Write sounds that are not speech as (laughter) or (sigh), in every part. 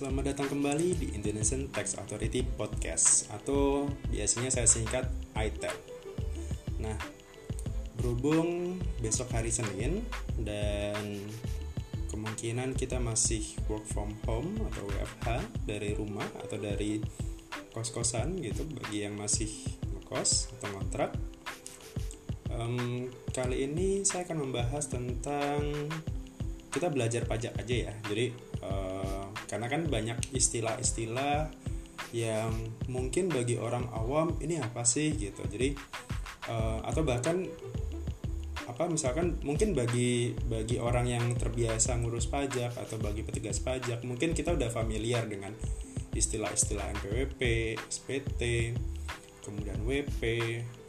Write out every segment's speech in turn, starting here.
selamat datang kembali di Indonesian Tax Authority Podcast atau biasanya saya singkat ITAP. Nah, berhubung besok hari Senin dan kemungkinan kita masih work from home atau WFH dari rumah atau dari kos-kosan gitu bagi yang masih ngekos atau ngontrak. Um, kali ini saya akan membahas tentang kita belajar pajak aja ya. Jadi karena kan banyak istilah-istilah yang mungkin bagi orang awam ini apa sih gitu. Jadi uh, atau bahkan apa misalkan mungkin bagi bagi orang yang terbiasa ngurus pajak atau bagi petugas pajak mungkin kita udah familiar dengan istilah-istilah NPWP, SPT, kemudian WP,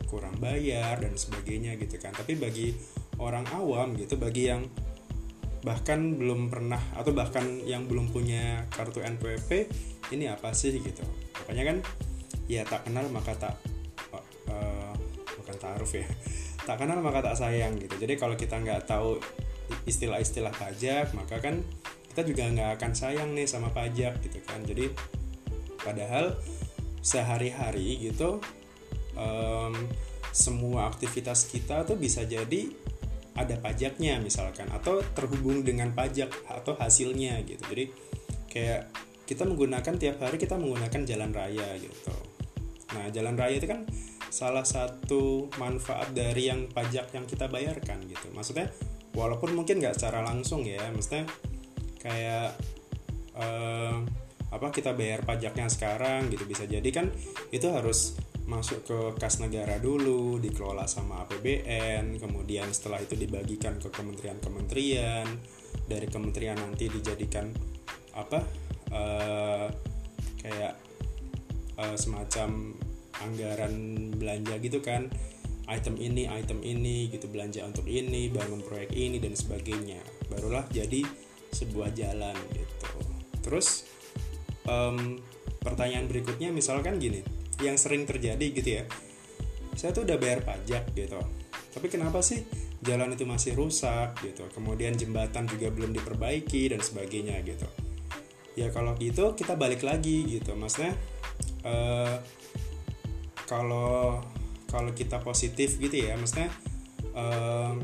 kurang bayar dan sebagainya gitu kan. Tapi bagi orang awam gitu, bagi yang bahkan belum pernah atau bahkan yang belum punya kartu NPWP ini apa sih gitu. Makanya kan ya tak kenal maka tak uh, bukan taaruf ya. (laughs) Tak kenal maka tak sayang gitu. Jadi kalau kita nggak tahu istilah-istilah pajak maka kan kita juga nggak akan sayang nih sama pajak gitu kan. Jadi padahal sehari-hari gitu um, semua aktivitas kita tuh bisa jadi ada pajaknya misalkan atau terhubung dengan pajak atau hasilnya gitu. Jadi kayak kita menggunakan tiap hari kita menggunakan jalan raya gitu. Nah jalan raya itu kan salah satu manfaat dari yang pajak yang kita bayarkan gitu. Maksudnya walaupun mungkin nggak secara langsung ya maksudnya kayak eh, apa kita bayar pajaknya sekarang gitu bisa jadi kan itu harus masuk ke kas negara dulu, dikelola sama APBN, kemudian setelah itu dibagikan ke kementerian-kementerian, dari kementerian nanti dijadikan apa uh, kayak uh, semacam anggaran belanja gitu kan, item ini, item ini, gitu belanja untuk ini, bangun proyek ini dan sebagainya, barulah jadi sebuah jalan gitu. Terus um, pertanyaan berikutnya misalkan gini yang sering terjadi gitu ya. Saya tuh udah bayar pajak gitu. Tapi kenapa sih jalan itu masih rusak gitu? Kemudian jembatan juga belum diperbaiki dan sebagainya gitu. Ya kalau gitu kita balik lagi gitu. Maksudnya uh, kalau kalau kita positif gitu ya maksudnya uh,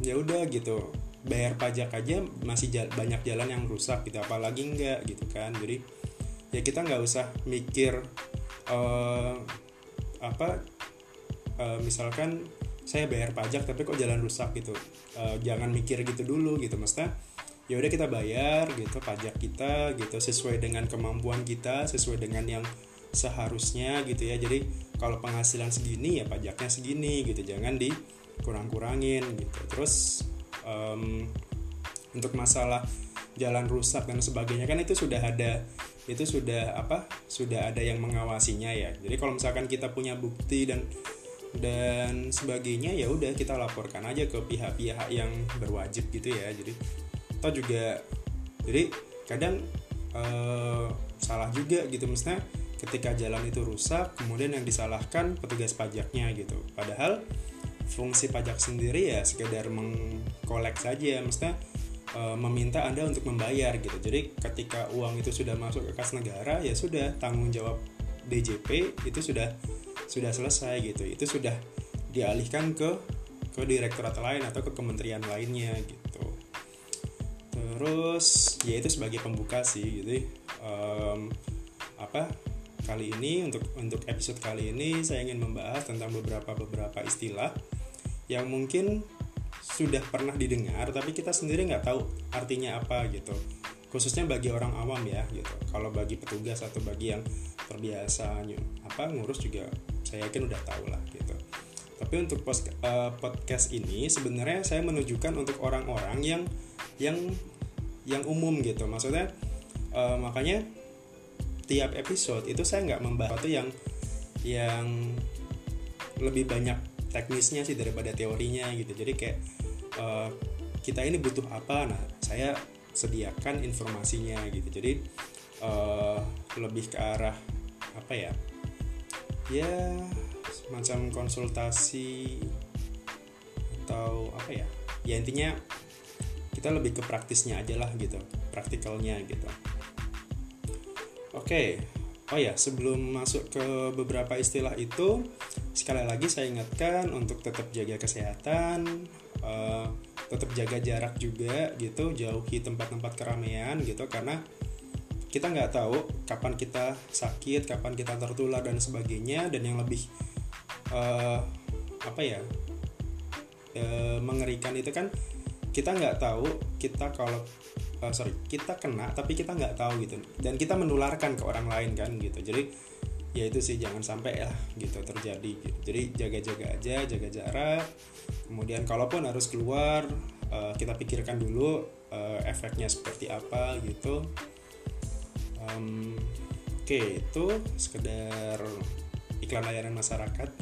ya udah gitu. Bayar pajak aja masih jala, banyak jalan yang rusak gitu. Apalagi enggak gitu kan. Jadi ya kita nggak usah mikir uh, apa uh, misalkan saya bayar pajak tapi kok jalan rusak gitu. Uh, jangan mikir gitu dulu gitu. Maksudnya ya udah kita bayar gitu pajak kita gitu sesuai dengan kemampuan kita sesuai dengan yang seharusnya gitu ya. Jadi kalau penghasilan segini ya pajaknya segini gitu. Jangan dikurang-kurangin gitu. Terus um, untuk masalah jalan rusak dan sebagainya kan itu sudah ada itu sudah apa sudah ada yang mengawasinya ya. Jadi kalau misalkan kita punya bukti dan dan sebagainya ya udah kita laporkan aja ke pihak-pihak yang berwajib gitu ya. Jadi atau juga jadi kadang uh, salah juga gitu. Misalnya ketika jalan itu rusak kemudian yang disalahkan petugas pajaknya gitu. Padahal fungsi pajak sendiri ya sekedar mengkolek saja. Maksudnya e, meminta Anda untuk membayar gitu. Jadi ketika uang itu sudah masuk ke kas negara ya sudah tanggung jawab DJP itu sudah sudah selesai gitu. Itu sudah dialihkan ke ke direktorat lain atau ke kementerian lainnya gitu. Terus ya itu sebagai pembuka sih gitu. Um, apa kali ini untuk untuk episode kali ini saya ingin membahas tentang beberapa beberapa istilah yang mungkin sudah pernah didengar tapi kita sendiri nggak tahu artinya apa gitu. Khususnya bagi orang awam ya gitu. Kalau bagi petugas atau bagi yang terbiasa apa ngurus juga saya yakin udah tahu lah gitu. Tapi untuk post, uh, podcast ini sebenarnya saya menunjukkan untuk orang-orang yang yang yang umum gitu. Maksudnya uh, makanya tiap episode itu saya nggak membahas itu yang yang lebih banyak teknisnya sih daripada teorinya gitu. Jadi kayak uh, kita ini butuh apa? Nah saya sediakan informasinya gitu. Jadi uh, lebih ke arah apa ya? Ya semacam konsultasi atau apa ya? Ya intinya kita lebih ke praktisnya aja lah gitu praktikalnya gitu. Oke, oh ya sebelum masuk ke beberapa istilah itu, sekali lagi saya ingatkan untuk tetap jaga kesehatan, uh, tetap jaga jarak juga gitu, jauhi tempat-tempat keramaian gitu karena kita nggak tahu kapan kita sakit, kapan kita tertular dan sebagainya dan yang lebih uh, apa ya uh, mengerikan itu kan kita nggak tahu kita kalau uh, sorry kita kena tapi kita nggak tahu gitu. Dan kita menularkan ke orang lain kan gitu. Jadi ya itu sih jangan sampai ya gitu terjadi. Gitu. jadi jaga-jaga aja jaga jarak. Kemudian kalaupun harus keluar uh, kita pikirkan dulu uh, efeknya seperti apa gitu. Um, oke okay, itu sekedar iklan layanan masyarakat. (laughs)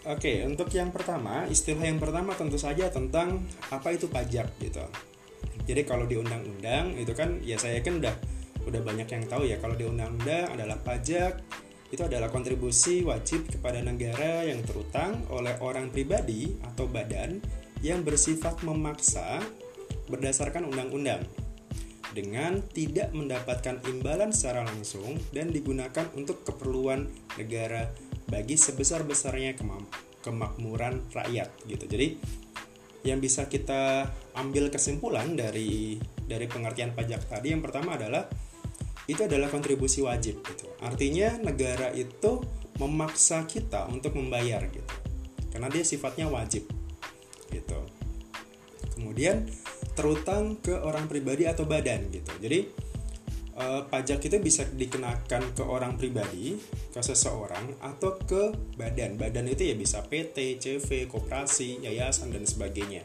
Oke, okay, untuk yang pertama, istilah yang pertama tentu saja tentang apa itu pajak gitu. Jadi kalau di undang-undang itu kan ya saya kan udah udah banyak yang tahu ya kalau di undang-undang adalah pajak itu adalah kontribusi wajib kepada negara yang terutang oleh orang pribadi atau badan yang bersifat memaksa berdasarkan undang-undang dengan tidak mendapatkan imbalan secara langsung dan digunakan untuk keperluan negara bagi sebesar-besarnya kemakmuran rakyat gitu. Jadi yang bisa kita ambil kesimpulan dari dari pengertian pajak tadi yang pertama adalah itu adalah kontribusi wajib gitu. Artinya negara itu memaksa kita untuk membayar gitu. Karena dia sifatnya wajib gitu. Kemudian terutang ke orang pribadi atau badan gitu. Jadi uh, pajak itu bisa dikenakan ke orang pribadi, ke seseorang atau ke badan. Badan itu ya bisa PT, CV, koperasi, yayasan dan sebagainya.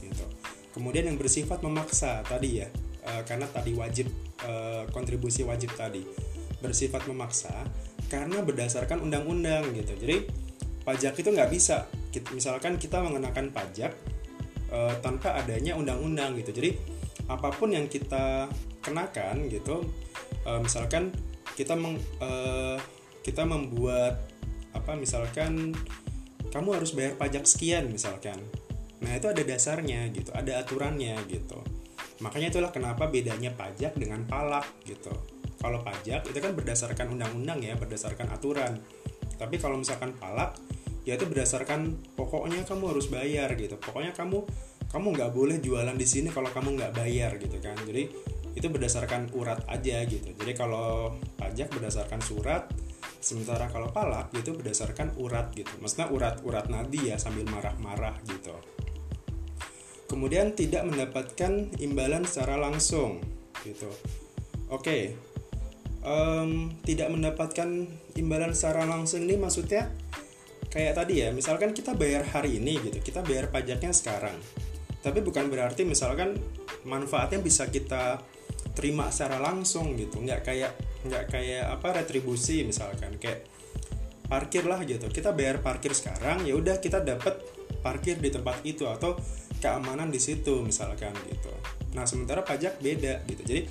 Gitu. Kemudian yang bersifat memaksa tadi ya, uh, karena tadi wajib uh, kontribusi wajib tadi bersifat memaksa karena berdasarkan undang-undang gitu. Jadi pajak itu nggak bisa. Misalkan kita mengenakan pajak uh, tanpa adanya undang-undang gitu. Jadi apa pun yang kita kenakan gitu uh, misalkan kita meng, uh, kita membuat apa misalkan kamu harus bayar pajak sekian misalkan nah itu ada dasarnya gitu ada aturannya gitu makanya itulah kenapa bedanya pajak dengan palak gitu. Kalau pajak itu kan berdasarkan undang-undang ya berdasarkan aturan. Tapi kalau misalkan palak ya itu berdasarkan pokoknya kamu harus bayar gitu. Pokoknya kamu kamu nggak boleh jualan di sini kalau kamu nggak bayar gitu kan. Jadi itu berdasarkan urat aja gitu. Jadi kalau pajak berdasarkan surat sementara kalau palak itu berdasarkan urat gitu. Maksudnya urat-urat nadi ya sambil marah-marah gitu kemudian tidak mendapatkan imbalan secara langsung gitu. Oke. Um, tidak mendapatkan imbalan secara langsung ini maksudnya kayak tadi ya misalkan kita bayar hari ini gitu kita bayar pajaknya sekarang. Tapi bukan berarti misalkan manfaatnya bisa kita terima secara langsung gitu nggak kayak nggak kayak apa retribusi misalkan kayak parkir lah gitu. Kita bayar parkir sekarang ya udah kita dapat parkir di tempat itu atau keamanan di situ misalkan gitu. Nah sementara pajak beda gitu. Jadi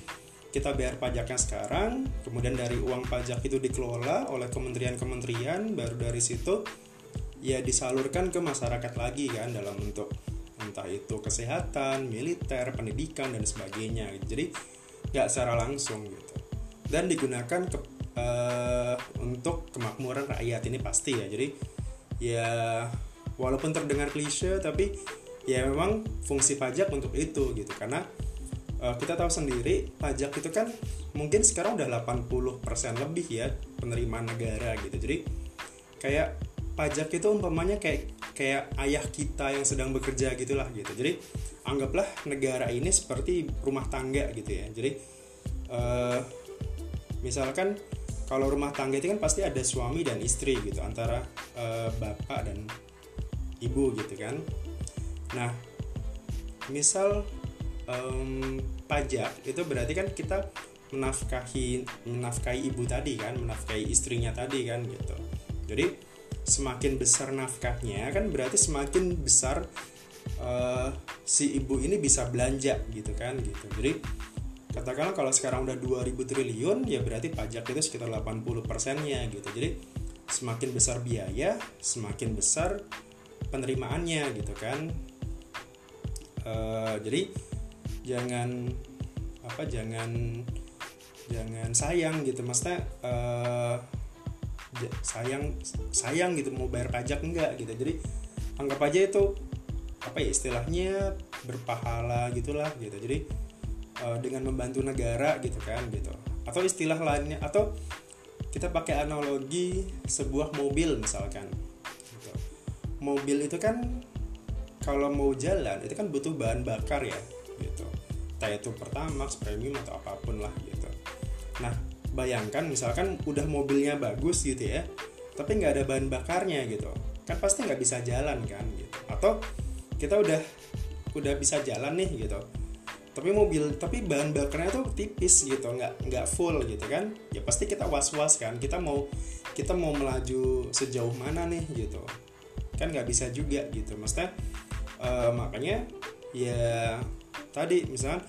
kita bayar pajaknya sekarang kemudian dari uang pajak itu dikelola oleh kementerian-kementerian baru dari situ ya disalurkan ke masyarakat lagi kan dalam bentuk entah itu kesehatan, militer, pendidikan dan sebagainya. Jadi nggak secara langsung gitu. Dan digunakan ke, uh, untuk kemakmuran rakyat ini pasti ya. Jadi ya walaupun terdengar klise tapi ya memang fungsi pajak untuk itu gitu. Karena uh, kita tahu sendiri pajak itu kan mungkin sekarang udah 80% lebih ya penerimaan negara gitu. Jadi kayak pajak itu umpamanya kayak kayak ayah kita yang sedang bekerja gitulah gitu. Jadi anggaplah negara ini seperti rumah tangga gitu ya. Jadi uh, misalkan kalau rumah tangga itu kan pasti ada suami dan istri gitu antara uh, bapak dan ibu gitu kan nah misal um, pajak itu berarti kan kita menafkahi menafkahi ibu tadi kan menafkahi istrinya tadi kan gitu. Jadi semakin besar nafkahnya kan berarti semakin besar uh, si ibu ini bisa belanja gitu kan gitu. Jadi katakanlah kalau sekarang udah 2000 triliun ya berarti pajak itu sekitar 80 persennya gitu. Jadi semakin besar biaya semakin besar penerimaannya gitu kan uh, jadi jangan apa jangan jangan sayang gitu. Maksudnya uh, sayang sayang gitu mau bayar pajak enggak gitu. Jadi anggap aja itu apa ya istilahnya berpahala gitulah gitu. Jadi uh, dengan membantu negara gitu kan gitu. Atau istilah lainnya atau kita pakai analogi sebuah mobil misalkan gitu. mobil itu kan kalau mau jalan itu kan butuh bahan bakar ya gitu. Entah itu pertamax premium atau apa pun lah gitu. Nah bayangkan misalkan udah mobilnya bagus gitu ya tapi nggak ada bahan bakarnya gitu. Kan pasti nggak bisa jalan kan gitu. Atau kita udah udah bisa jalan nih gitu. Tapi mobil tapi bahan bakarnya tuh tipis gitu. Nggak nggak full gitu kan. Ya pasti kita was was kan. Kita mau kita mau melaju sejauh mana nih gitu kan nggak bisa juga gitu. Maksudnya uh, makanya ya tadi misalnya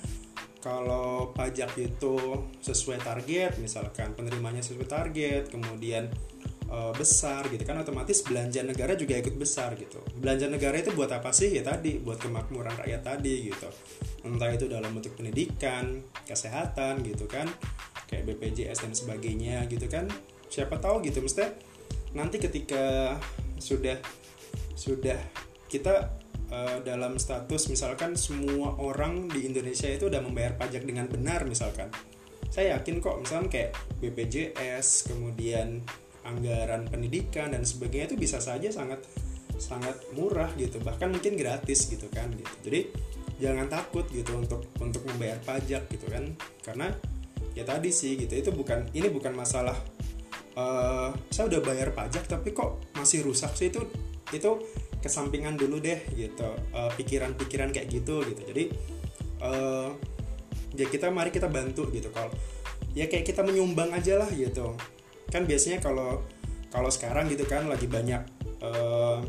kalau pajak itu sesuai target misalkan penerimanya sesuai target kemudian e, besar gitu kan otomatis belanja negara juga ikut besar gitu. Belanja negara itu buat apa sih? Ya tadi buat kemakmuran rakyat tadi gitu. Entah itu dalam bentuk pendidikan kesehatan gitu kan kayak BPJS dan sebagainya gitu kan. Siapa tahu gitu mesti nanti ketika sudah sudah kita uh, dalam status misalkan semua orang di Indonesia itu udah membayar pajak dengan benar misalkan. Saya yakin kok misalkan kayak BPJS kemudian anggaran pendidikan dan sebagainya itu bisa saja sangat sangat murah gitu. Bahkan mungkin gratis gitu kan gitu. Jadi jangan takut gitu untuk untuk membayar pajak gitu kan. Karena ya tadi sih gitu itu bukan ini bukan masalah uh, saya udah bayar pajak tapi kok masih rusak sih? Itu itu kesampingan dulu deh gitu. Eh, pikiran-pikiran uh, kayak gitu gitu. Jadi uh, ya kita mari kita bantu gitu. Kalau ya kayak kita menyumbang aja lah gitu. Kan biasanya kalau kalau sekarang gitu kan lagi banyak uh,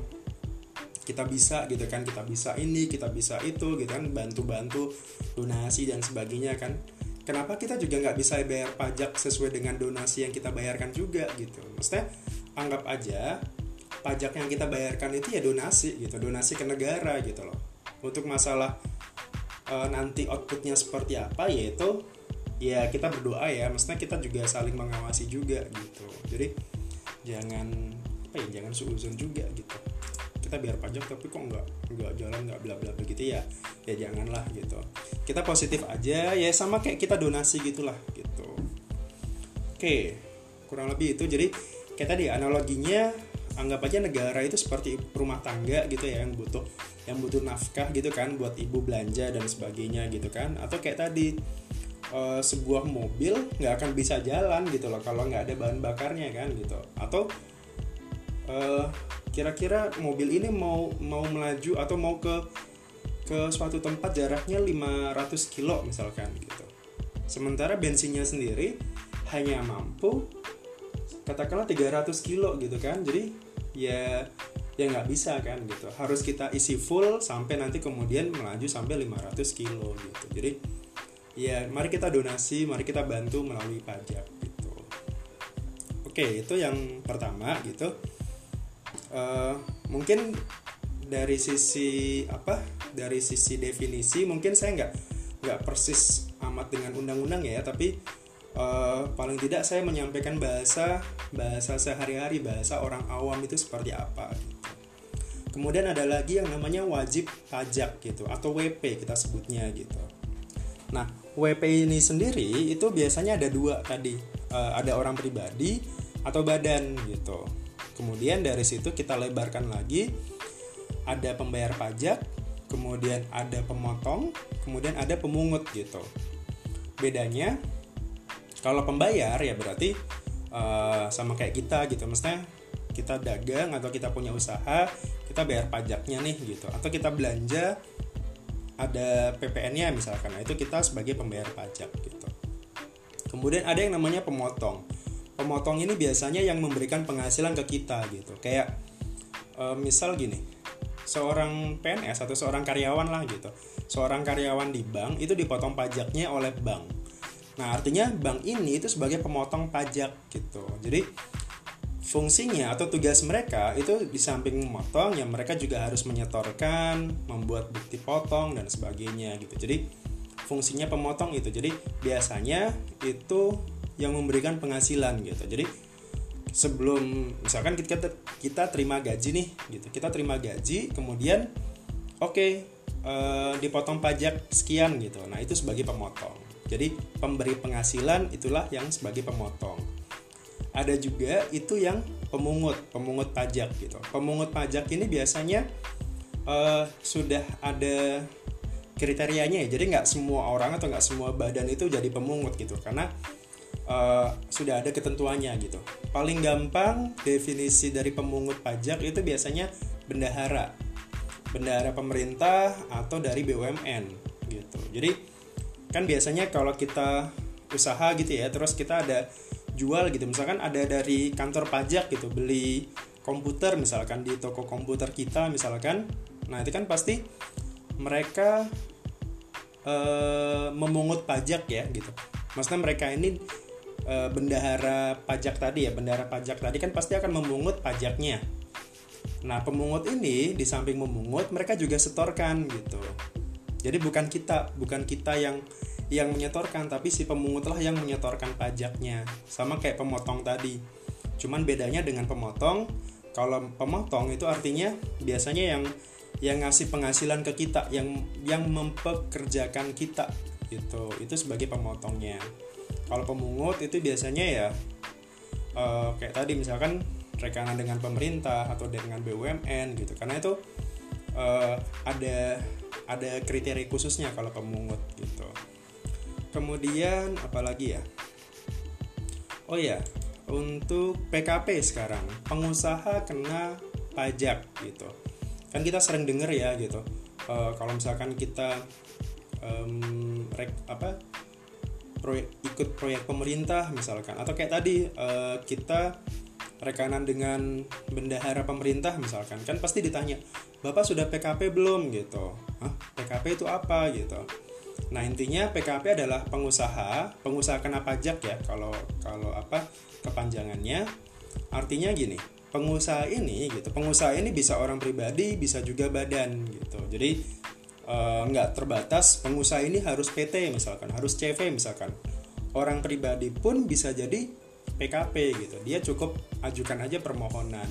kita bisa gitu kan. Kita bisa ini kita bisa itu gitu kan. Bantu-bantu donasi dan sebagainya kan kenapa kita juga nggak bisa bayar pajak sesuai dengan donasi yang kita bayarkan juga gitu? Maksudnya anggap aja pajak yang kita bayarkan itu ya donasi gitu donasi ke negara gitu loh. Untuk masalah e, nanti outputnya seperti apa yaitu ya kita berdoa ya maksudnya kita juga saling mengawasi juga gitu. Jadi jangan apa ya jangan suuzon juga gitu. Kita biar pajak tapi kok nggak nggak jalan nggak bla bla begitu ya? Ya janganlah gitu kita positif aja ya sama kayak kita donasi gitulah gitu. Oke kurang lebih itu. Jadi kayak tadi analoginya anggap aja negara itu seperti rumah tangga gitu ya yang butuh yang butuh nafkah gitu kan buat ibu belanja dan sebagainya gitu kan. Atau kayak tadi uh, sebuah mobil nggak akan bisa jalan gitu loh kalau nggak ada bahan bakarnya kan gitu. Atau eh, kira-kira mobil ini mau mau melaju atau mau ke ke suatu tempat jaraknya 500 kilo misalkan gitu. Sementara bensinnya sendiri hanya mampu katakanlah 300 kilo gitu kan. Jadi ya ya nggak bisa kan gitu. Harus kita isi full sampai nanti kemudian melaju sampai 500 kilo gitu. Jadi ya mari kita donasi mari kita bantu melalui pajak gitu. Oke itu yang pertama gitu. Uh, mungkin dari sisi apa dari sisi definisi mungkin saya nggak nggak persis amat dengan undang-undang ya tapi uh, paling tidak saya menyampaikan bahasa bahasa sehari-hari bahasa orang awam itu seperti apa gitu. kemudian ada lagi yang namanya wajib pajak gitu atau WP kita sebutnya gitu nah WP ini sendiri itu biasanya ada dua tadi uh, ada orang pribadi atau badan gitu kemudian dari situ kita lebarkan lagi ada pembayar pajak kemudian ada pemotong kemudian ada pemungut gitu. Bedanya kalau pembayar ya berarti uh, sama kayak kita gitu. Maksudnya kita dagang atau kita punya usaha kita bayar pajaknya nih gitu. Atau kita belanja ada PPN-nya misalkan. Nah itu kita sebagai pembayar pajak gitu. Kemudian ada yang namanya pemotong. Pemotong ini biasanya yang memberikan penghasilan ke kita gitu. Kayak uh, misal gini seorang PNS atau seorang karyawan lah gitu seorang karyawan di bank itu dipotong pajaknya oleh bank Nah, artinya bank ini itu sebagai pemotong pajak gitu. Jadi fungsinya atau tugas mereka itu di samping memotong ya mereka juga harus menyetorkan, membuat bukti potong dan sebagainya gitu. Jadi fungsinya pemotong itu jadi biasanya itu yang memberikan penghasilan gitu jadi sebelum misalkan kita kita terima gaji nih gitu. Kita terima gaji kemudian oke okay, eh, dipotong pajak sekian gitu. Nah itu sebagai pemotong. Jadi pemberi penghasilan itulah yang sebagai pemotong. Ada juga itu yang pemungut pemungut pajak gitu. Pemungut pajak ini biasanya uh, sudah ada kriterianya ya. Jadi nggak semua orang atau nggak semua badan itu jadi pemungut gitu. Karena uh, sudah ada ketentuannya gitu. Paling gampang definisi dari pemungut pajak itu biasanya bendahara. Bendahara pemerintah atau dari BUMN gitu. Jadi kan biasanya kalau kita usaha gitu ya terus kita ada jual gitu. Misalkan ada dari kantor pajak gitu beli komputer misalkan di toko komputer kita misalkan nah itu kan pasti mereka e, memungut pajak ya gitu. Maksudnya mereka ini e, bendahara pajak tadi ya bendahara pajak tadi kan pasti akan memungut pajaknya. Nah pemungut ini di samping memungut mereka juga setorkan gitu. Jadi bukan kita bukan kita yang yang menyetorkan tapi si pemungut lah yang menyetorkan pajaknya. Sama kayak pemotong tadi. Cuman bedanya dengan pemotong kalau pemotong itu artinya biasanya yang yang ngasih penghasilan ke kita yang yang mempekerjakan kita gitu. Itu sebagai pemotongnya kalau pemungut itu biasanya ya uh, kayak tadi misalkan rekanan dengan pemerintah atau dengan BUMN gitu. Karena itu uh, ada ada kriteria khususnya kalau pemungut gitu. Kemudian apalagi ya? Oh ya untuk PKP sekarang pengusaha kena pajak gitu. Kan kita sering dengar ya gitu uh, kalau misalkan kita um, rek, apa proyek ikut proyek pemerintah misalkan. Atau kayak tadi uh, kita rekanan dengan bendahara pemerintah misalkan. Kan pasti ditanya bapak sudah PKP belum? Gitu. Hah, PKP itu apa? Gitu. Nah intinya PKP adalah pengusaha, pengusaha kena pajak ya kalau kalau apa kepanjangannya. Artinya gini, pengusaha ini gitu, pengusaha ini bisa orang pribadi, bisa juga badan gitu. Jadi eh, nggak terbatas pengusaha ini harus PT misalkan, harus CV misalkan. Orang pribadi pun bisa jadi PKP gitu. Dia cukup ajukan aja permohonan.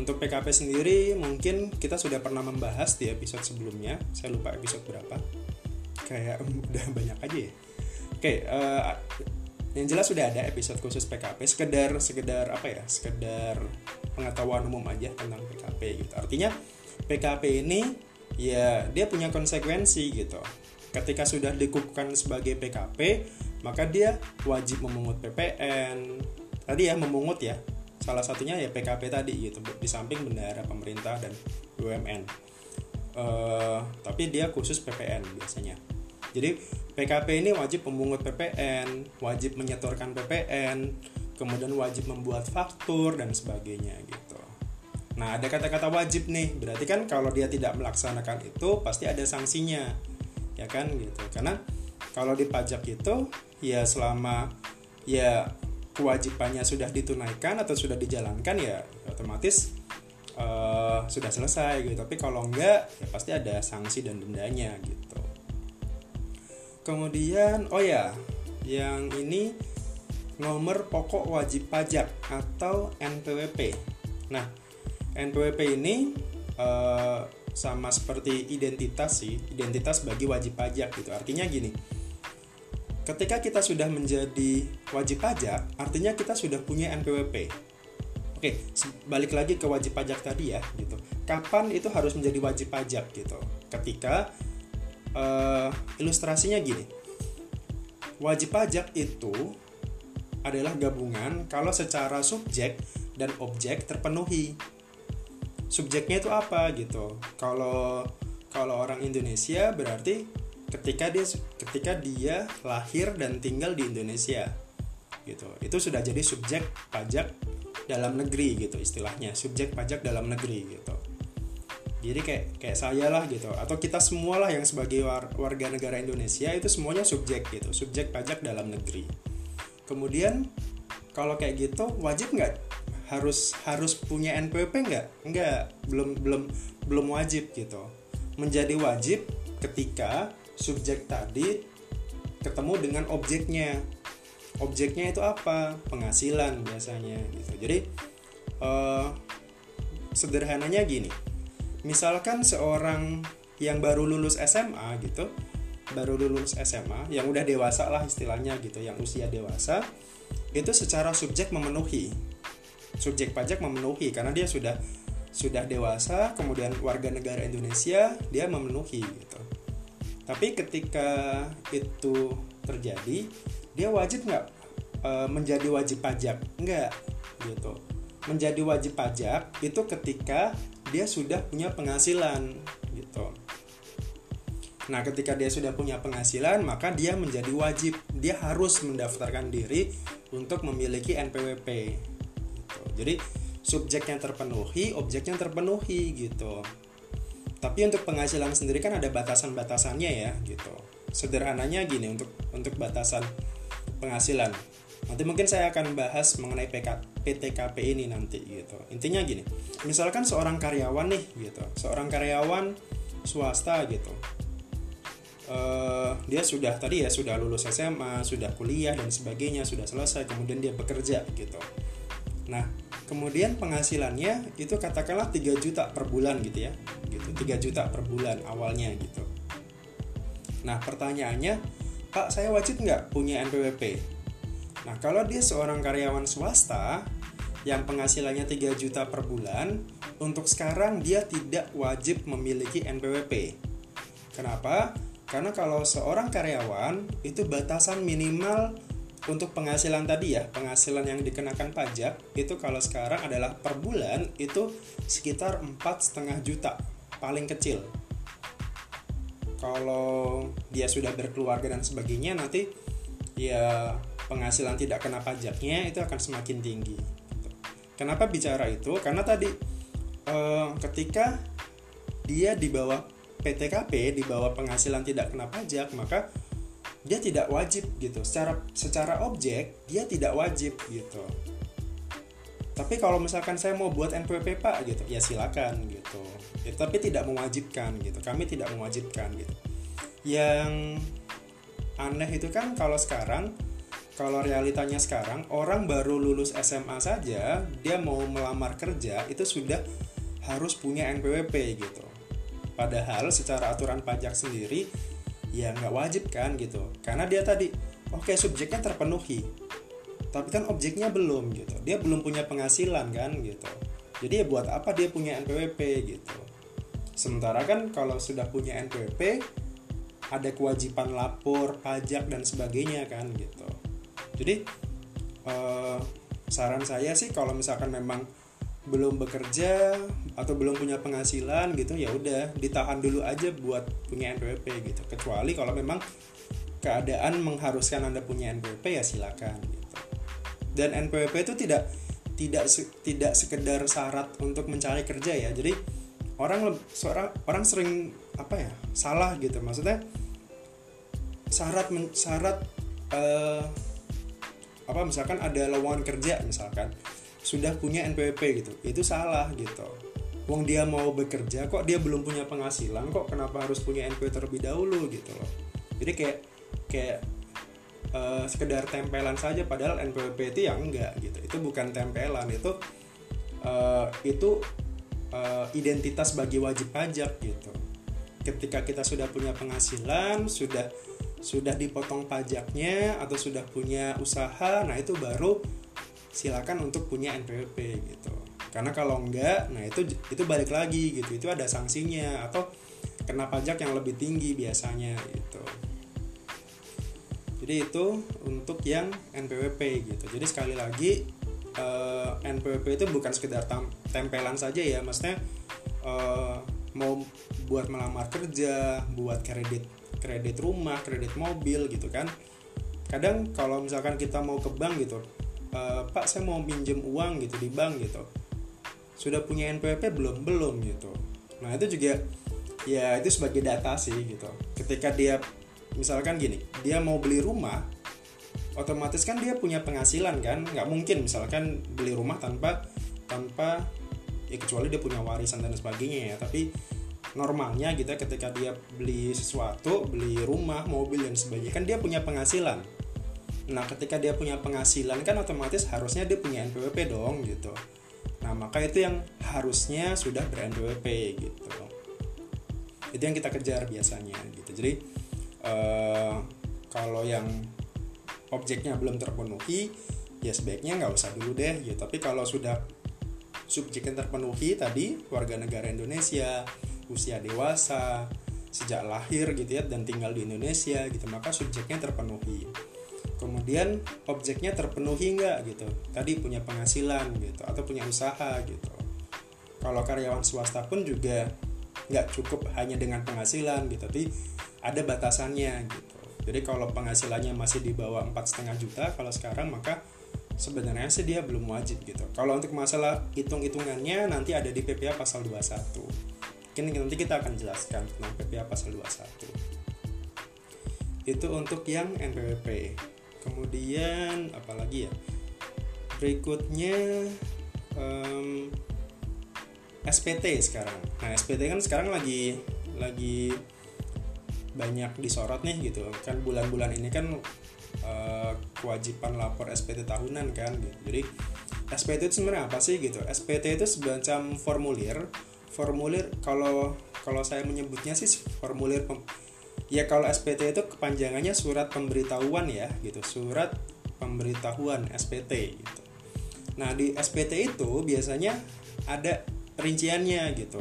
Untuk PKP sendiri mungkin kita sudah pernah membahas di episode sebelumnya. Saya lupa episode berapa kayak (laughs) udah banyak aja ya oke uh, yang jelas sudah ada episode khusus PKP sekedar sekedar apa ya sekedar pengetahuan umum aja tentang PKP gitu artinya PKP ini ya dia punya konsekuensi gitu. Ketika sudah dikukuhkan sebagai PKP maka dia wajib memungut PPN tadi ya memungut ya. Salah satunya ya PKP tadi gitu di samping bendahara pemerintah dan BUMN uh, eh, tapi dia khusus PPN biasanya. Jadi PKP ini wajib memungut PPN, wajib menyetorkan PPN, kemudian wajib membuat faktur dan sebagainya gitu. Nah, ada kata-kata wajib nih. Berarti kan kalau dia tidak melaksanakan itu pasti ada sanksinya. Ya kan gitu. Karena kalau di pajak itu ya selama ya kewajibannya sudah ditunaikan atau sudah dijalankan ya otomatis uh, sudah selesai gitu. Tapi kalau enggak ya pasti ada sanksi dan dendanya gitu kemudian oh ya yang ini nomor pokok wajib pajak atau NPWP nah NPWP ini uh, sama seperti identitas sih identitas bagi wajib pajak gitu artinya gini ketika kita sudah menjadi wajib pajak artinya kita sudah punya NPWP Oke, balik lagi ke wajib pajak tadi ya, gitu. Kapan itu harus menjadi wajib pajak gitu? Ketika uh, ilustrasinya gini wajib pajak itu adalah gabungan kalau secara subjek dan objek terpenuhi subjeknya itu apa gitu. Kalau kalau orang Indonesia berarti ketika dia ketika dia lahir dan tinggal di Indonesia gitu. Itu sudah jadi subjek pajak dalam negeri gitu istilahnya subjek pajak dalam negeri gitu. Jadi kayak kayak saya lah gitu atau kita semua lah yang sebagai war, warga negara Indonesia itu semuanya subjek gitu subjek pajak dalam negeri. Kemudian kalau kayak gitu wajib nggak harus harus punya NPWP nggak? Nggak. Belum belum belum wajib gitu. Menjadi wajib ketika subjek tadi ketemu dengan objeknya. Objeknya itu apa? Penghasilan biasanya gitu. Jadi uh, sederhananya gini. Misalkan seorang yang baru lulus SMA gitu baru lulus SMA yang udah dewasa lah istilahnya gitu yang usia dewasa itu secara subjek memenuhi subjek pajak memenuhi karena dia sudah sudah dewasa kemudian warga negara Indonesia dia memenuhi gitu. Tapi ketika itu terjadi dia wajib nggak e, menjadi wajib pajak? Nggak gitu. Menjadi wajib pajak itu ketika dia sudah punya penghasilan gitu. Nah, ketika dia sudah punya penghasilan, maka dia menjadi wajib, dia harus mendaftarkan diri untuk memiliki NPWP. Gitu. Jadi, subjeknya terpenuhi, objeknya terpenuhi gitu. Tapi untuk penghasilan sendiri kan ada batasan-batasannya ya gitu. Sederhananya gini untuk untuk batasan penghasilan. Nanti mungkin saya akan bahas mengenai PK, PTKP ini nanti gitu. Intinya gini, misalkan seorang karyawan nih gitu, seorang karyawan swasta gitu uh, dia sudah tadi ya sudah lulus SMA, sudah kuliah dan sebagainya, sudah selesai, kemudian dia bekerja gitu. Nah, kemudian penghasilannya itu katakanlah 3 juta per bulan gitu ya. Gitu, 3 juta per bulan awalnya gitu. Nah, pertanyaannya, Pak, saya wajib nggak punya NPWP? Nah, kalau dia seorang karyawan swasta yang penghasilannya 3 juta per bulan, untuk sekarang dia tidak wajib memiliki NPWP. Kenapa? Karena kalau seorang karyawan itu batasan minimal untuk penghasilan tadi ya, penghasilan yang dikenakan pajak itu kalau sekarang adalah per bulan itu sekitar empat setengah juta paling kecil. Kalau dia sudah berkeluarga dan sebagainya nanti ya penghasilan tidak kena pajaknya itu akan semakin tinggi. Kenapa bicara itu? Karena tadi eh, ketika dia di bawah PTKP di bawah penghasilan tidak kena pajak maka dia tidak wajib gitu. Secara secara objek dia tidak wajib gitu. Tapi kalau misalkan saya mau buat NPWP pak gitu ya silakan gitu. Ya, tapi tidak mewajibkan gitu. Kami tidak mewajibkan gitu. Yang aneh itu kan kalau sekarang kalau realitanya sekarang orang baru lulus SMA saja dia mau melamar kerja itu sudah harus punya NPWP gitu. Padahal secara aturan pajak sendiri ya nggak wajib kan gitu. Karena dia tadi oke okay, subjeknya terpenuhi. Tapi kan objeknya belum gitu. Dia belum punya penghasilan kan gitu. Jadi ya buat apa dia punya NPWP gitu. Sementara kan kalau sudah punya NPWP ada kewajiban lapor, pajak dan sebagainya kan gitu. Jadi eh, saran saya sih kalau misalkan memang belum bekerja atau belum punya penghasilan gitu ya udah ditahan dulu aja buat punya NPWP gitu. Kecuali kalau memang keadaan mengharuskan anda punya NPWP ya silakan gitu. Dan NPWP itu tidak tidak tidak sekedar syarat untuk mencari kerja ya. Jadi orang seorang orang sering apa ya salah gitu. Maksudnya syarat syarat uh, apa misalkan ada lowongan kerja misalkan sudah punya NPWP gitu. Itu salah gitu. Wong dia mau bekerja kok dia belum punya penghasilan kok kenapa harus punya NPWP terlebih dahulu gitu loh. Jadi kayak kayak uh, sekedar tempelan saja padahal NPWP itu yang enggak gitu. Itu bukan tempelan itu uh, itu uh, identitas bagi wajib pajak gitu. Ketika kita sudah punya penghasilan sudah sudah dipotong pajaknya atau sudah punya usaha nah itu baru silakan untuk punya NPWP gitu. Karena kalau enggak nah itu itu balik lagi gitu. Itu ada sanksinya atau kena pajak yang lebih tinggi biasanya gitu. Jadi itu untuk yang NPWP gitu. Jadi sekali lagi eh, NPWP itu bukan sekedar tempelan saja ya. Maksudnya eh, mau buat melamar kerja buat kredit kredit rumah kredit mobil gitu kan. Kadang kalau misalkan kita mau ke bank gitu uh, Pak saya mau pinjam uang gitu di bank gitu. Sudah punya NPWP belum? Belum gitu. Nah itu juga ya itu sebagai data sih gitu. Ketika dia misalkan gini dia mau beli rumah otomatis kan dia punya penghasilan kan. Nggak mungkin misalkan beli rumah tanpa tanpa ya kecuali dia punya warisan dan sebagainya ya. Tapi normalnya gitu ya, ketika dia beli sesuatu beli rumah mobil dan sebagainya kan dia punya penghasilan nah ketika dia punya penghasilan kan otomatis harusnya dia punya NPWP dong gitu. Nah maka itu yang harusnya sudah ber NPWP gitu. Itu yang kita kejar biasanya gitu. Jadi uh, kalau yang objeknya belum terpenuhi ya sebaiknya nggak usah dulu deh gitu. Tapi kalau sudah subjek yang terpenuhi tadi warga negara Indonesia usia dewasa sejak lahir gitu ya dan tinggal di Indonesia gitu maka subjeknya terpenuhi kemudian objeknya terpenuhi nggak gitu tadi punya penghasilan gitu atau punya usaha gitu kalau karyawan swasta pun juga nggak cukup hanya dengan penghasilan gitu tapi ada batasannya gitu jadi kalau penghasilannya masih di bawah empat setengah juta kalau sekarang maka sebenarnya sih dia belum wajib gitu. Kalau untuk masalah hitung-hitungannya nanti ada di PPA pasal 21. Mungkin nanti kita akan jelaskan tentang PPA pasal 21. Itu untuk yang NPWP. Kemudian apalagi ya? Berikutnya um, SPT sekarang. Nah, SPT kan sekarang lagi lagi banyak disorot nih gitu. Kan bulan-bulan ini kan uh, kewajiban lapor SPT tahunan kan gitu. Jadi SPT itu sebenarnya apa sih gitu? SPT itu semacam formulir. Formulir kalau kalau saya menyebutnya sih formulir pem, ya kalau SPT itu kepanjangannya surat pemberitahuan ya gitu. Surat pemberitahuan SPT gitu. Nah, di SPT itu biasanya ada rinciannya gitu.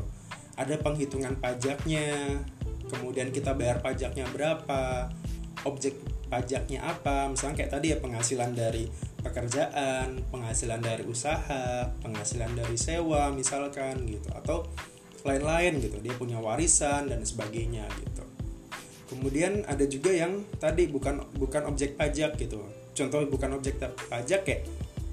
Ada penghitungan pajaknya, kemudian kita bayar pajaknya berapa, objek pajaknya apa misalnya kayak tadi ya penghasilan dari pekerjaan penghasilan dari usaha penghasilan dari sewa misalkan gitu atau lain-lain gitu dia punya warisan dan sebagainya gitu kemudian ada juga yang tadi bukan bukan objek pajak gitu contoh bukan objek pajak kayak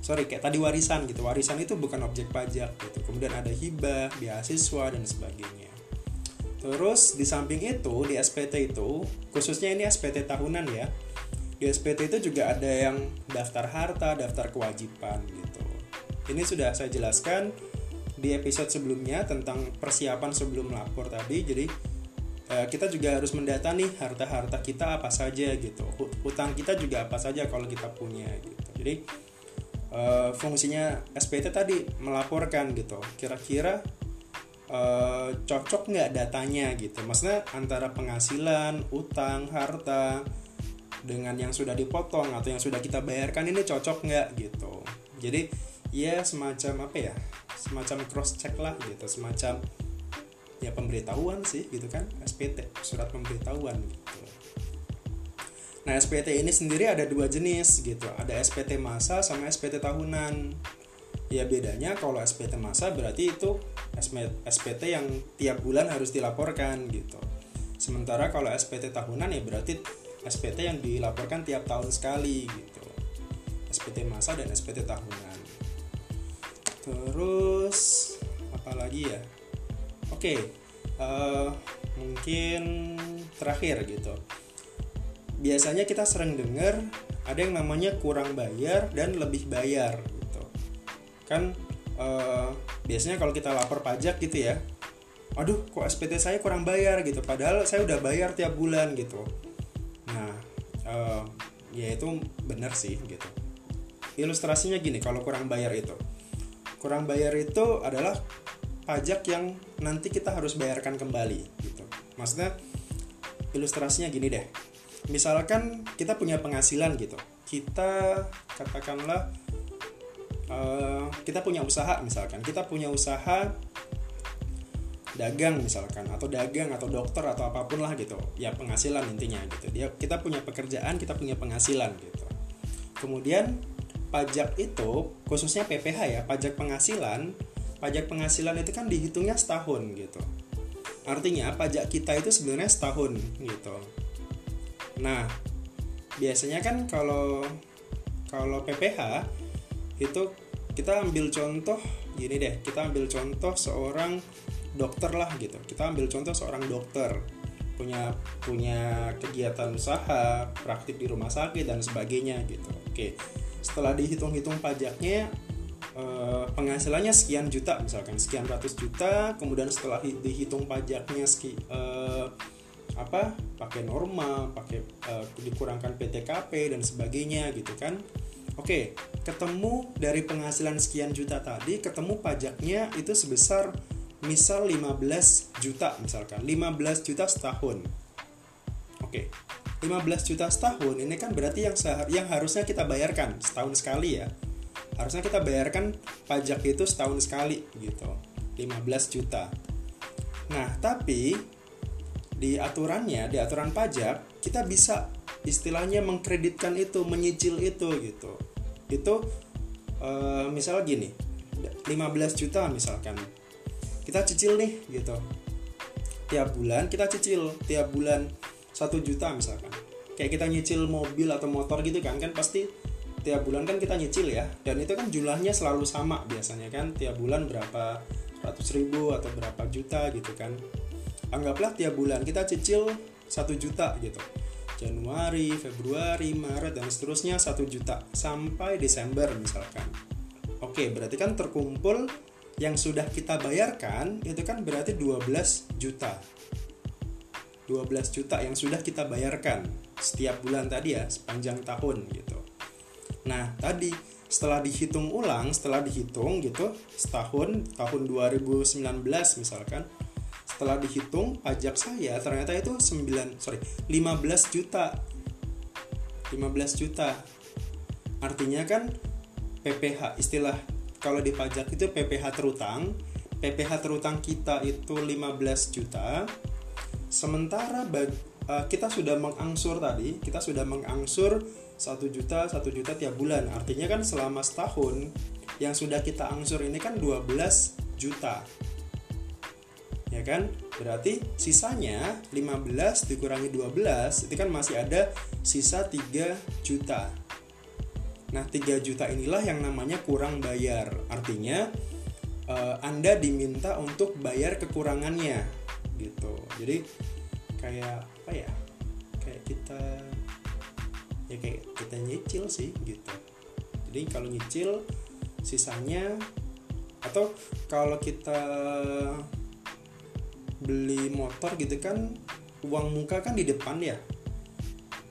sorry kayak tadi warisan gitu warisan itu bukan objek pajak gitu kemudian ada hibah beasiswa dan sebagainya terus di samping itu di SPT itu khususnya ini SPT tahunan ya di SPT itu juga ada yang daftar harta, daftar kewajiban gitu. Ini sudah saya jelaskan di episode sebelumnya tentang persiapan sebelum lapor tadi. Jadi kita juga harus mendata nih harta-harta kita apa saja gitu. Hutang kita juga apa saja kalau kita punya gitu. Jadi eh, fungsinya SPT tadi melaporkan gitu. Kira-kira eh, cocok nggak datanya gitu. Maksudnya antara penghasilan, utang, harta dengan yang sudah dipotong atau yang sudah kita bayarkan ini cocok nggak gitu jadi ya semacam apa ya semacam cross check lah gitu semacam ya pemberitahuan sih gitu kan SPT surat pemberitahuan gitu nah SPT ini sendiri ada dua jenis gitu ada SPT masa sama SPT tahunan ya bedanya kalau SPT masa berarti itu SPT yang tiap bulan harus dilaporkan gitu sementara kalau SPT tahunan ya berarti SPT yang dilaporkan tiap tahun sekali gitu SPT masa dan SPT tahunan terus apalagi ya oke okay, uh, eh, mungkin terakhir gitu. Biasanya kita sering dengar ada yang namanya kurang bayar dan lebih bayar gitu. Kan uh, biasanya kalau kita lapor pajak gitu ya aduh kok SPT saya kurang bayar gitu padahal saya udah bayar tiap bulan gitu. Nah uh, ya itu benar sih gitu. Ilustrasinya gini kalau kurang bayar itu. Kurang bayar itu adalah pajak yang nanti kita harus bayarkan kembali gitu. Maksudnya ilustrasinya gini deh. Misalkan kita punya penghasilan gitu. Kita katakanlah uh, kita punya usaha misalkan. Kita punya usaha dagang misalkan. Atau dagang atau dokter atau apa pun lah gitu. Ya penghasilan intinya gitu. Dia kita punya pekerjaan kita punya penghasilan gitu. Kemudian pajak itu khususnya PPH ya pajak penghasilan pajak penghasilan itu kan dihitungnya setahun gitu. Artinya pajak kita itu sebenarnya setahun gitu. Nah biasanya kan kalau kalau PPH itu kita ambil contoh gini deh kita ambil contoh seorang dokter lah gitu. Kita ambil contoh seorang dokter punya punya kegiatan usaha praktik di rumah sakit dan sebagainya gitu. Oke setelah dihitung-hitung pajaknya uh, penghasilannya sekian juta misalkan sekian ratus juta kemudian setelah dihitung pajaknya ski, uh, apa pakai norma pakai uh, dikurangkan PTKP dan sebagainya gitu kan. Oke ketemu dari penghasilan sekian juta tadi ketemu pajaknya itu sebesar misal 15 juta misalkan 15 juta setahun. Oke 15 juta setahun ini kan berarti yang yang harusnya kita bayarkan setahun sekali ya harusnya kita bayarkan pajak itu setahun sekali gitu. 15 juta. Nah tapi di aturannya di aturan pajak kita bisa istilahnya mengkreditkan itu menyicil itu gitu. Itu e, misalnya gini 15 juta misalkan. Kita cicil nih gitu. Tiap bulan kita cicil tiap bulan satu juta misalkan. Kayak kita nyicil mobil atau motor gitu kan kan pasti tiap bulan kan kita nyicil ya. Dan itu kan jumlahnya selalu sama biasanya kan. Tiap bulan berapa ratus ribu atau berapa juta gitu kan. Anggaplah tiap bulan kita cicil satu juta gitu. Januari, Februari, Maret dan seterusnya satu juta sampai Desember misalkan. Oke berarti kan terkumpul yang sudah kita bayarkan itu kan berarti 12 juta. 12 juta yang sudah kita bayarkan setiap bulan tadi ya sepanjang tahun gitu Nah, tadi setelah dihitung ulang, setelah dihitung gitu, setahun tahun 2019 misalkan, setelah dihitung pajak saya ternyata itu 9 sorry 15 juta. 15 juta. Artinya kan PPH istilah kalau di pajak itu PPH terutang. PPH terutang kita itu 15 juta. Sementara bag, uh, kita sudah mengangsur tadi kita sudah mengangsur satu juta satu juta tiap bulan. Artinya kan selama setahun yang sudah kita angsur ini kan 12 juta. Ya kan? Berarti sisanya 15 dikurangi 12 itu kan masih ada sisa 3 juta. Nah 3 juta inilah yang namanya kurang bayar. Artinya uh, Anda diminta untuk bayar kekurangannya gitu. Jadi kayak apa ya? Kayak kita ya kayak kita nyicil sih gitu. Jadi kalau nyicil sisanya atau kalau kita beli motor gitu kan uang muka kan di depan ya.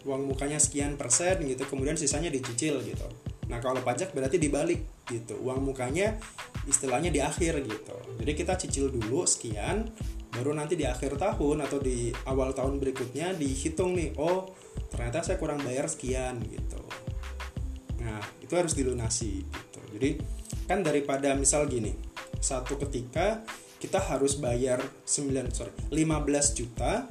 Uang mukanya sekian persen gitu kemudian sisanya dicicil gitu. Nah kalau pajak berarti dibalik gitu. Uang mukanya istilahnya di akhir gitu. Jadi kita cicil dulu sekian baru nanti di akhir tahun atau di awal tahun berikutnya dihitung nih oh ternyata saya kurang bayar sekian gitu. Nah itu harus dilunasi gitu. Jadi kan daripada misal gini satu ketika kita harus bayar 9 sorry 15 juta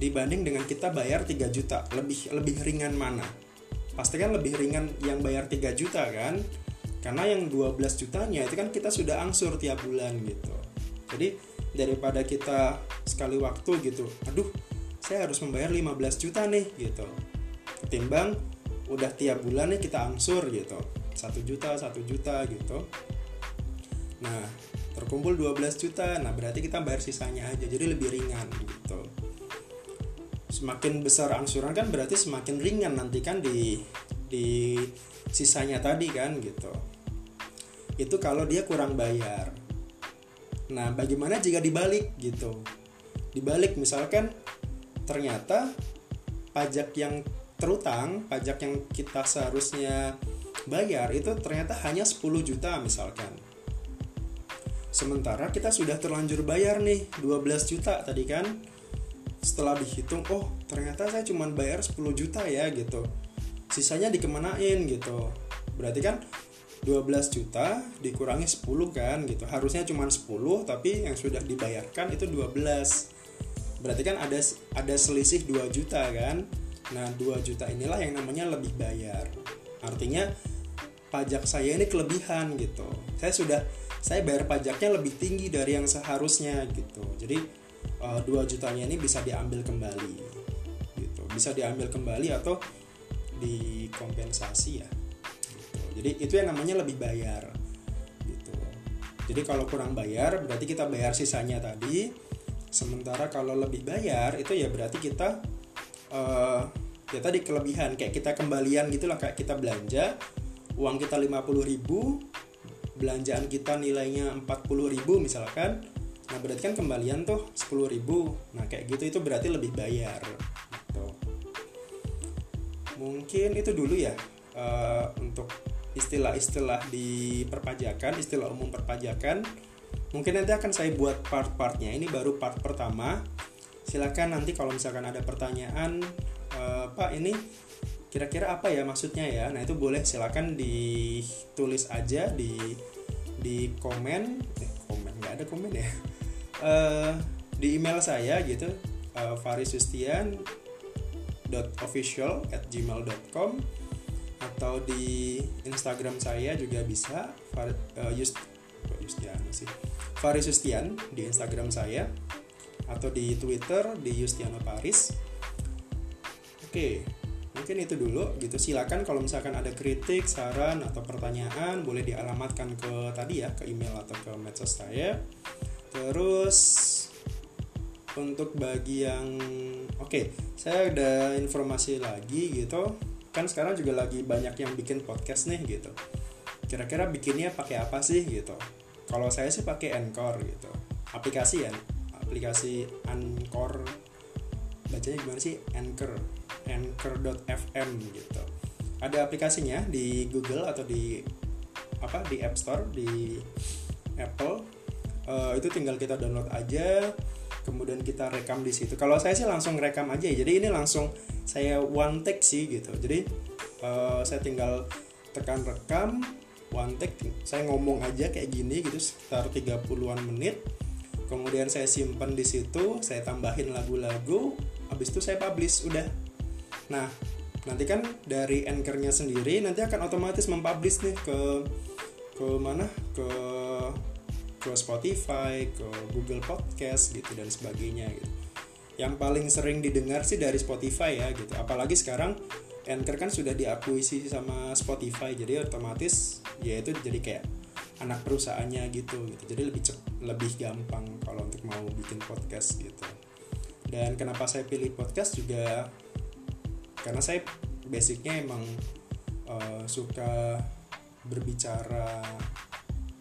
dibanding dengan kita bayar 3 juta lebih lebih ringan mana? Pasti kan lebih ringan yang bayar 3 juta kan? Karena yang 12 jutanya itu kan kita sudah angsur tiap bulan gitu. Jadi daripada kita sekali waktu gitu aduh saya harus membayar 15 juta nih gitu. Ketimbang udah tiap bulan nih kita angsur gitu. Satu juta satu juta gitu. Nah terkumpul 12 juta. Nah berarti kita bayar sisanya aja jadi lebih ringan gitu. Semakin besar angsuran kan berarti semakin ringan nanti kan di di sisanya tadi kan gitu. Itu kalau dia kurang bayar. Nah, bagaimana jika dibalik gitu? Dibalik misalkan ternyata pajak yang terutang, pajak yang kita seharusnya bayar itu ternyata hanya 10 juta misalkan. Sementara kita sudah terlanjur bayar nih 12 juta tadi kan. Setelah dihitung, oh ternyata saya cuma bayar 10 juta ya gitu. Sisanya dikemanain gitu. Berarti kan 12 juta dikurangi 10 kan gitu harusnya cuma 10 tapi yang sudah dibayarkan itu 12 berarti kan ada ada selisih 2 juta kan? Nah 2 juta inilah yang namanya lebih bayar. Artinya pajak saya ini kelebihan gitu. Saya sudah saya bayar pajaknya lebih tinggi dari yang seharusnya gitu. Jadi 2 eh, jutanya ini bisa diambil kembali gitu. Bisa diambil kembali atau dikompensasi ya jadi itu yang namanya lebih bayar gitu. Jadi kalau kurang bayar berarti kita bayar sisanya tadi sementara kalau lebih bayar itu ya berarti kita uh, ya tadi kelebihan kayak kita kembalian gitulah kayak kita belanja uang kita 50 ribu belanjaan kita nilainya 40.000 misalkan nah berarti kan kembalian tuh 10.000 nah kayak gitu itu berarti lebih bayar gitu. mungkin itu dulu ya uh, untuk istilah-istilah di perpajakan istilah umum perpajakan mungkin nanti akan saya buat part-partnya. Ini baru part pertama. Silakan nanti kalau misalkan ada pertanyaan uh, pak ini kira-kira apa ya maksudnya ya? Nah itu boleh silakan ditulis aja di di komen. Eh komen nggak ada komen ya? Uh, (laughs) di email saya gitu uh, farisustian official at gmail.com atau di Instagram saya juga bisa Justiano sih. Farisustian di Instagram saya atau di Twitter di Justiano Paris oke mungkin itu dulu gitu. Silakan kalau misalkan ada kritik saran atau pertanyaan boleh dialamatkan ke tadi ya ke email atau ke medsos saya. Terus untuk bagi yang oke saya ada informasi lagi gitu. Kan sekarang juga lagi banyak yang bikin podcast nih gitu. Kira-kira bikinnya pakai apa sih gitu kalau saya sih pakai Anchor gitu. Aplikasi ya aplikasi Anchor. Bacanya gimana sih? Anchor. Anchor.fm gitu. Ada aplikasinya di Google atau di apa di App Store di Apple. Uh, itu tinggal kita download aja kemudian kita rekam di situ. Kalau saya sih langsung rekam aja ya. Jadi ini langsung saya one take sih gitu. Jadi uh, saya tinggal tekan rekam one take saya ngomong aja kayak gini gitu sekitar 30-an menit kemudian saya simpan di situ saya tambahin lagu-lagu habis itu saya publish udah nah nanti kan dari anchornya sendiri nanti akan otomatis mempublish nih ke ke mana ke ke Spotify, ke Google Podcast gitu dan sebagainya gitu. Yang paling sering didengar sih dari Spotify ya gitu. Apalagi sekarang Anchor kan sudah diakuisisi sama Spotify jadi otomatis ya itu jadi kayak anak perusahaannya gitu gitu. Jadi lebih cep, lebih gampang kalau untuk mau bikin podcast gitu. Dan kenapa saya pilih podcast juga karena saya basicnya emang uh, suka berbicara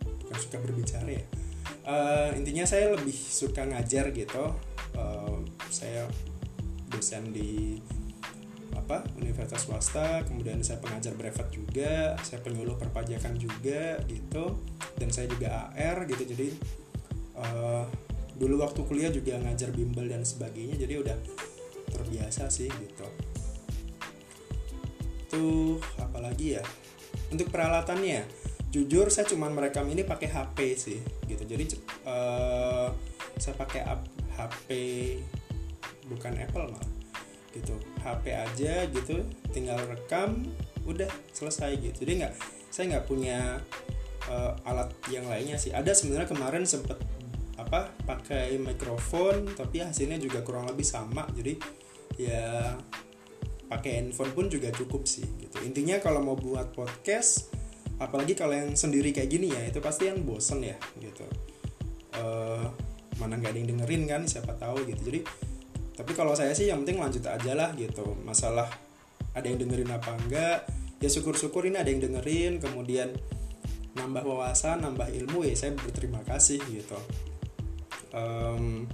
bukan suka berbicara ya uh, intinya saya lebih suka ngajar gitu uh, saya dosen di apa universitas swasta kemudian saya pengajar brevet juga saya penyuluh perpajakan juga gitu. Dan saya juga AR gitu jadi uh, dulu waktu kuliah juga ngajar bimbel dan sebagainya jadi udah terbiasa sih gitu. Tuh apalagi ya? Untuk peralatannya jujur saya cuma merekam ini pakai HP sih gitu. Jadi uh, saya pakai HP bukan Apple malah gitu. HP aja gitu tinggal rekam udah selesai gitu. Jadi nggak saya nggak punya uh, alat yang lainnya sih. Ada sebenarnya kemarin sempet apa pakai mikrofon tapi hasilnya juga kurang lebih sama. Jadi ya pakai handphone pun juga cukup sih gitu. Intinya kalau mau buat podcast apalagi kalau yang sendiri kayak gini ya itu pasti yang bosen ya gitu. Uh, mana nggak ada yang dengerin kan siapa tahu gitu. Jadi tapi kalau saya sih yang penting lanjut aja lah gitu. Masalah ada yang dengerin apa enggak ya syukur-syukur ini ada yang dengerin kemudian nambah wawasan nambah ilmu ya saya berterima kasih gitu. Um,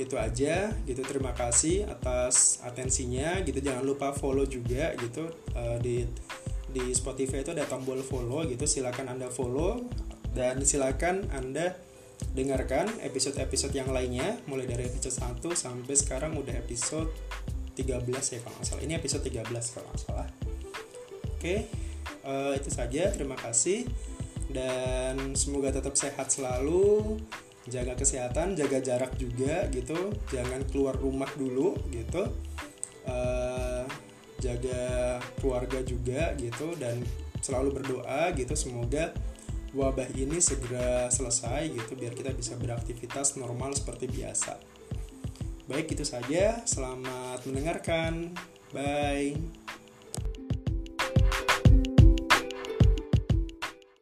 itu aja gitu. Terima kasih atas atensinya gitu. Jangan lupa follow juga gitu uh, di di Spotify itu ada tombol follow gitu. Silakan anda follow dan silakan anda dengarkan episode-episode yang lainnya mulai dari episode 1 sampai sekarang udah episode 13 ya kalau nggak salah. Ini episode 13 kalau nggak salah. Oke uh, itu saja. Terima kasih. Dan semoga tetap sehat selalu. Jaga kesehatan jaga jarak juga gitu. Jangan keluar rumah dulu gitu. Uh, jaga keluarga juga gitu. Dan selalu berdoa gitu. Semoga wabah ini segera selesai gitu biar kita bisa beraktivitas normal seperti biasa. Baik itu saja, selamat mendengarkan. Bye.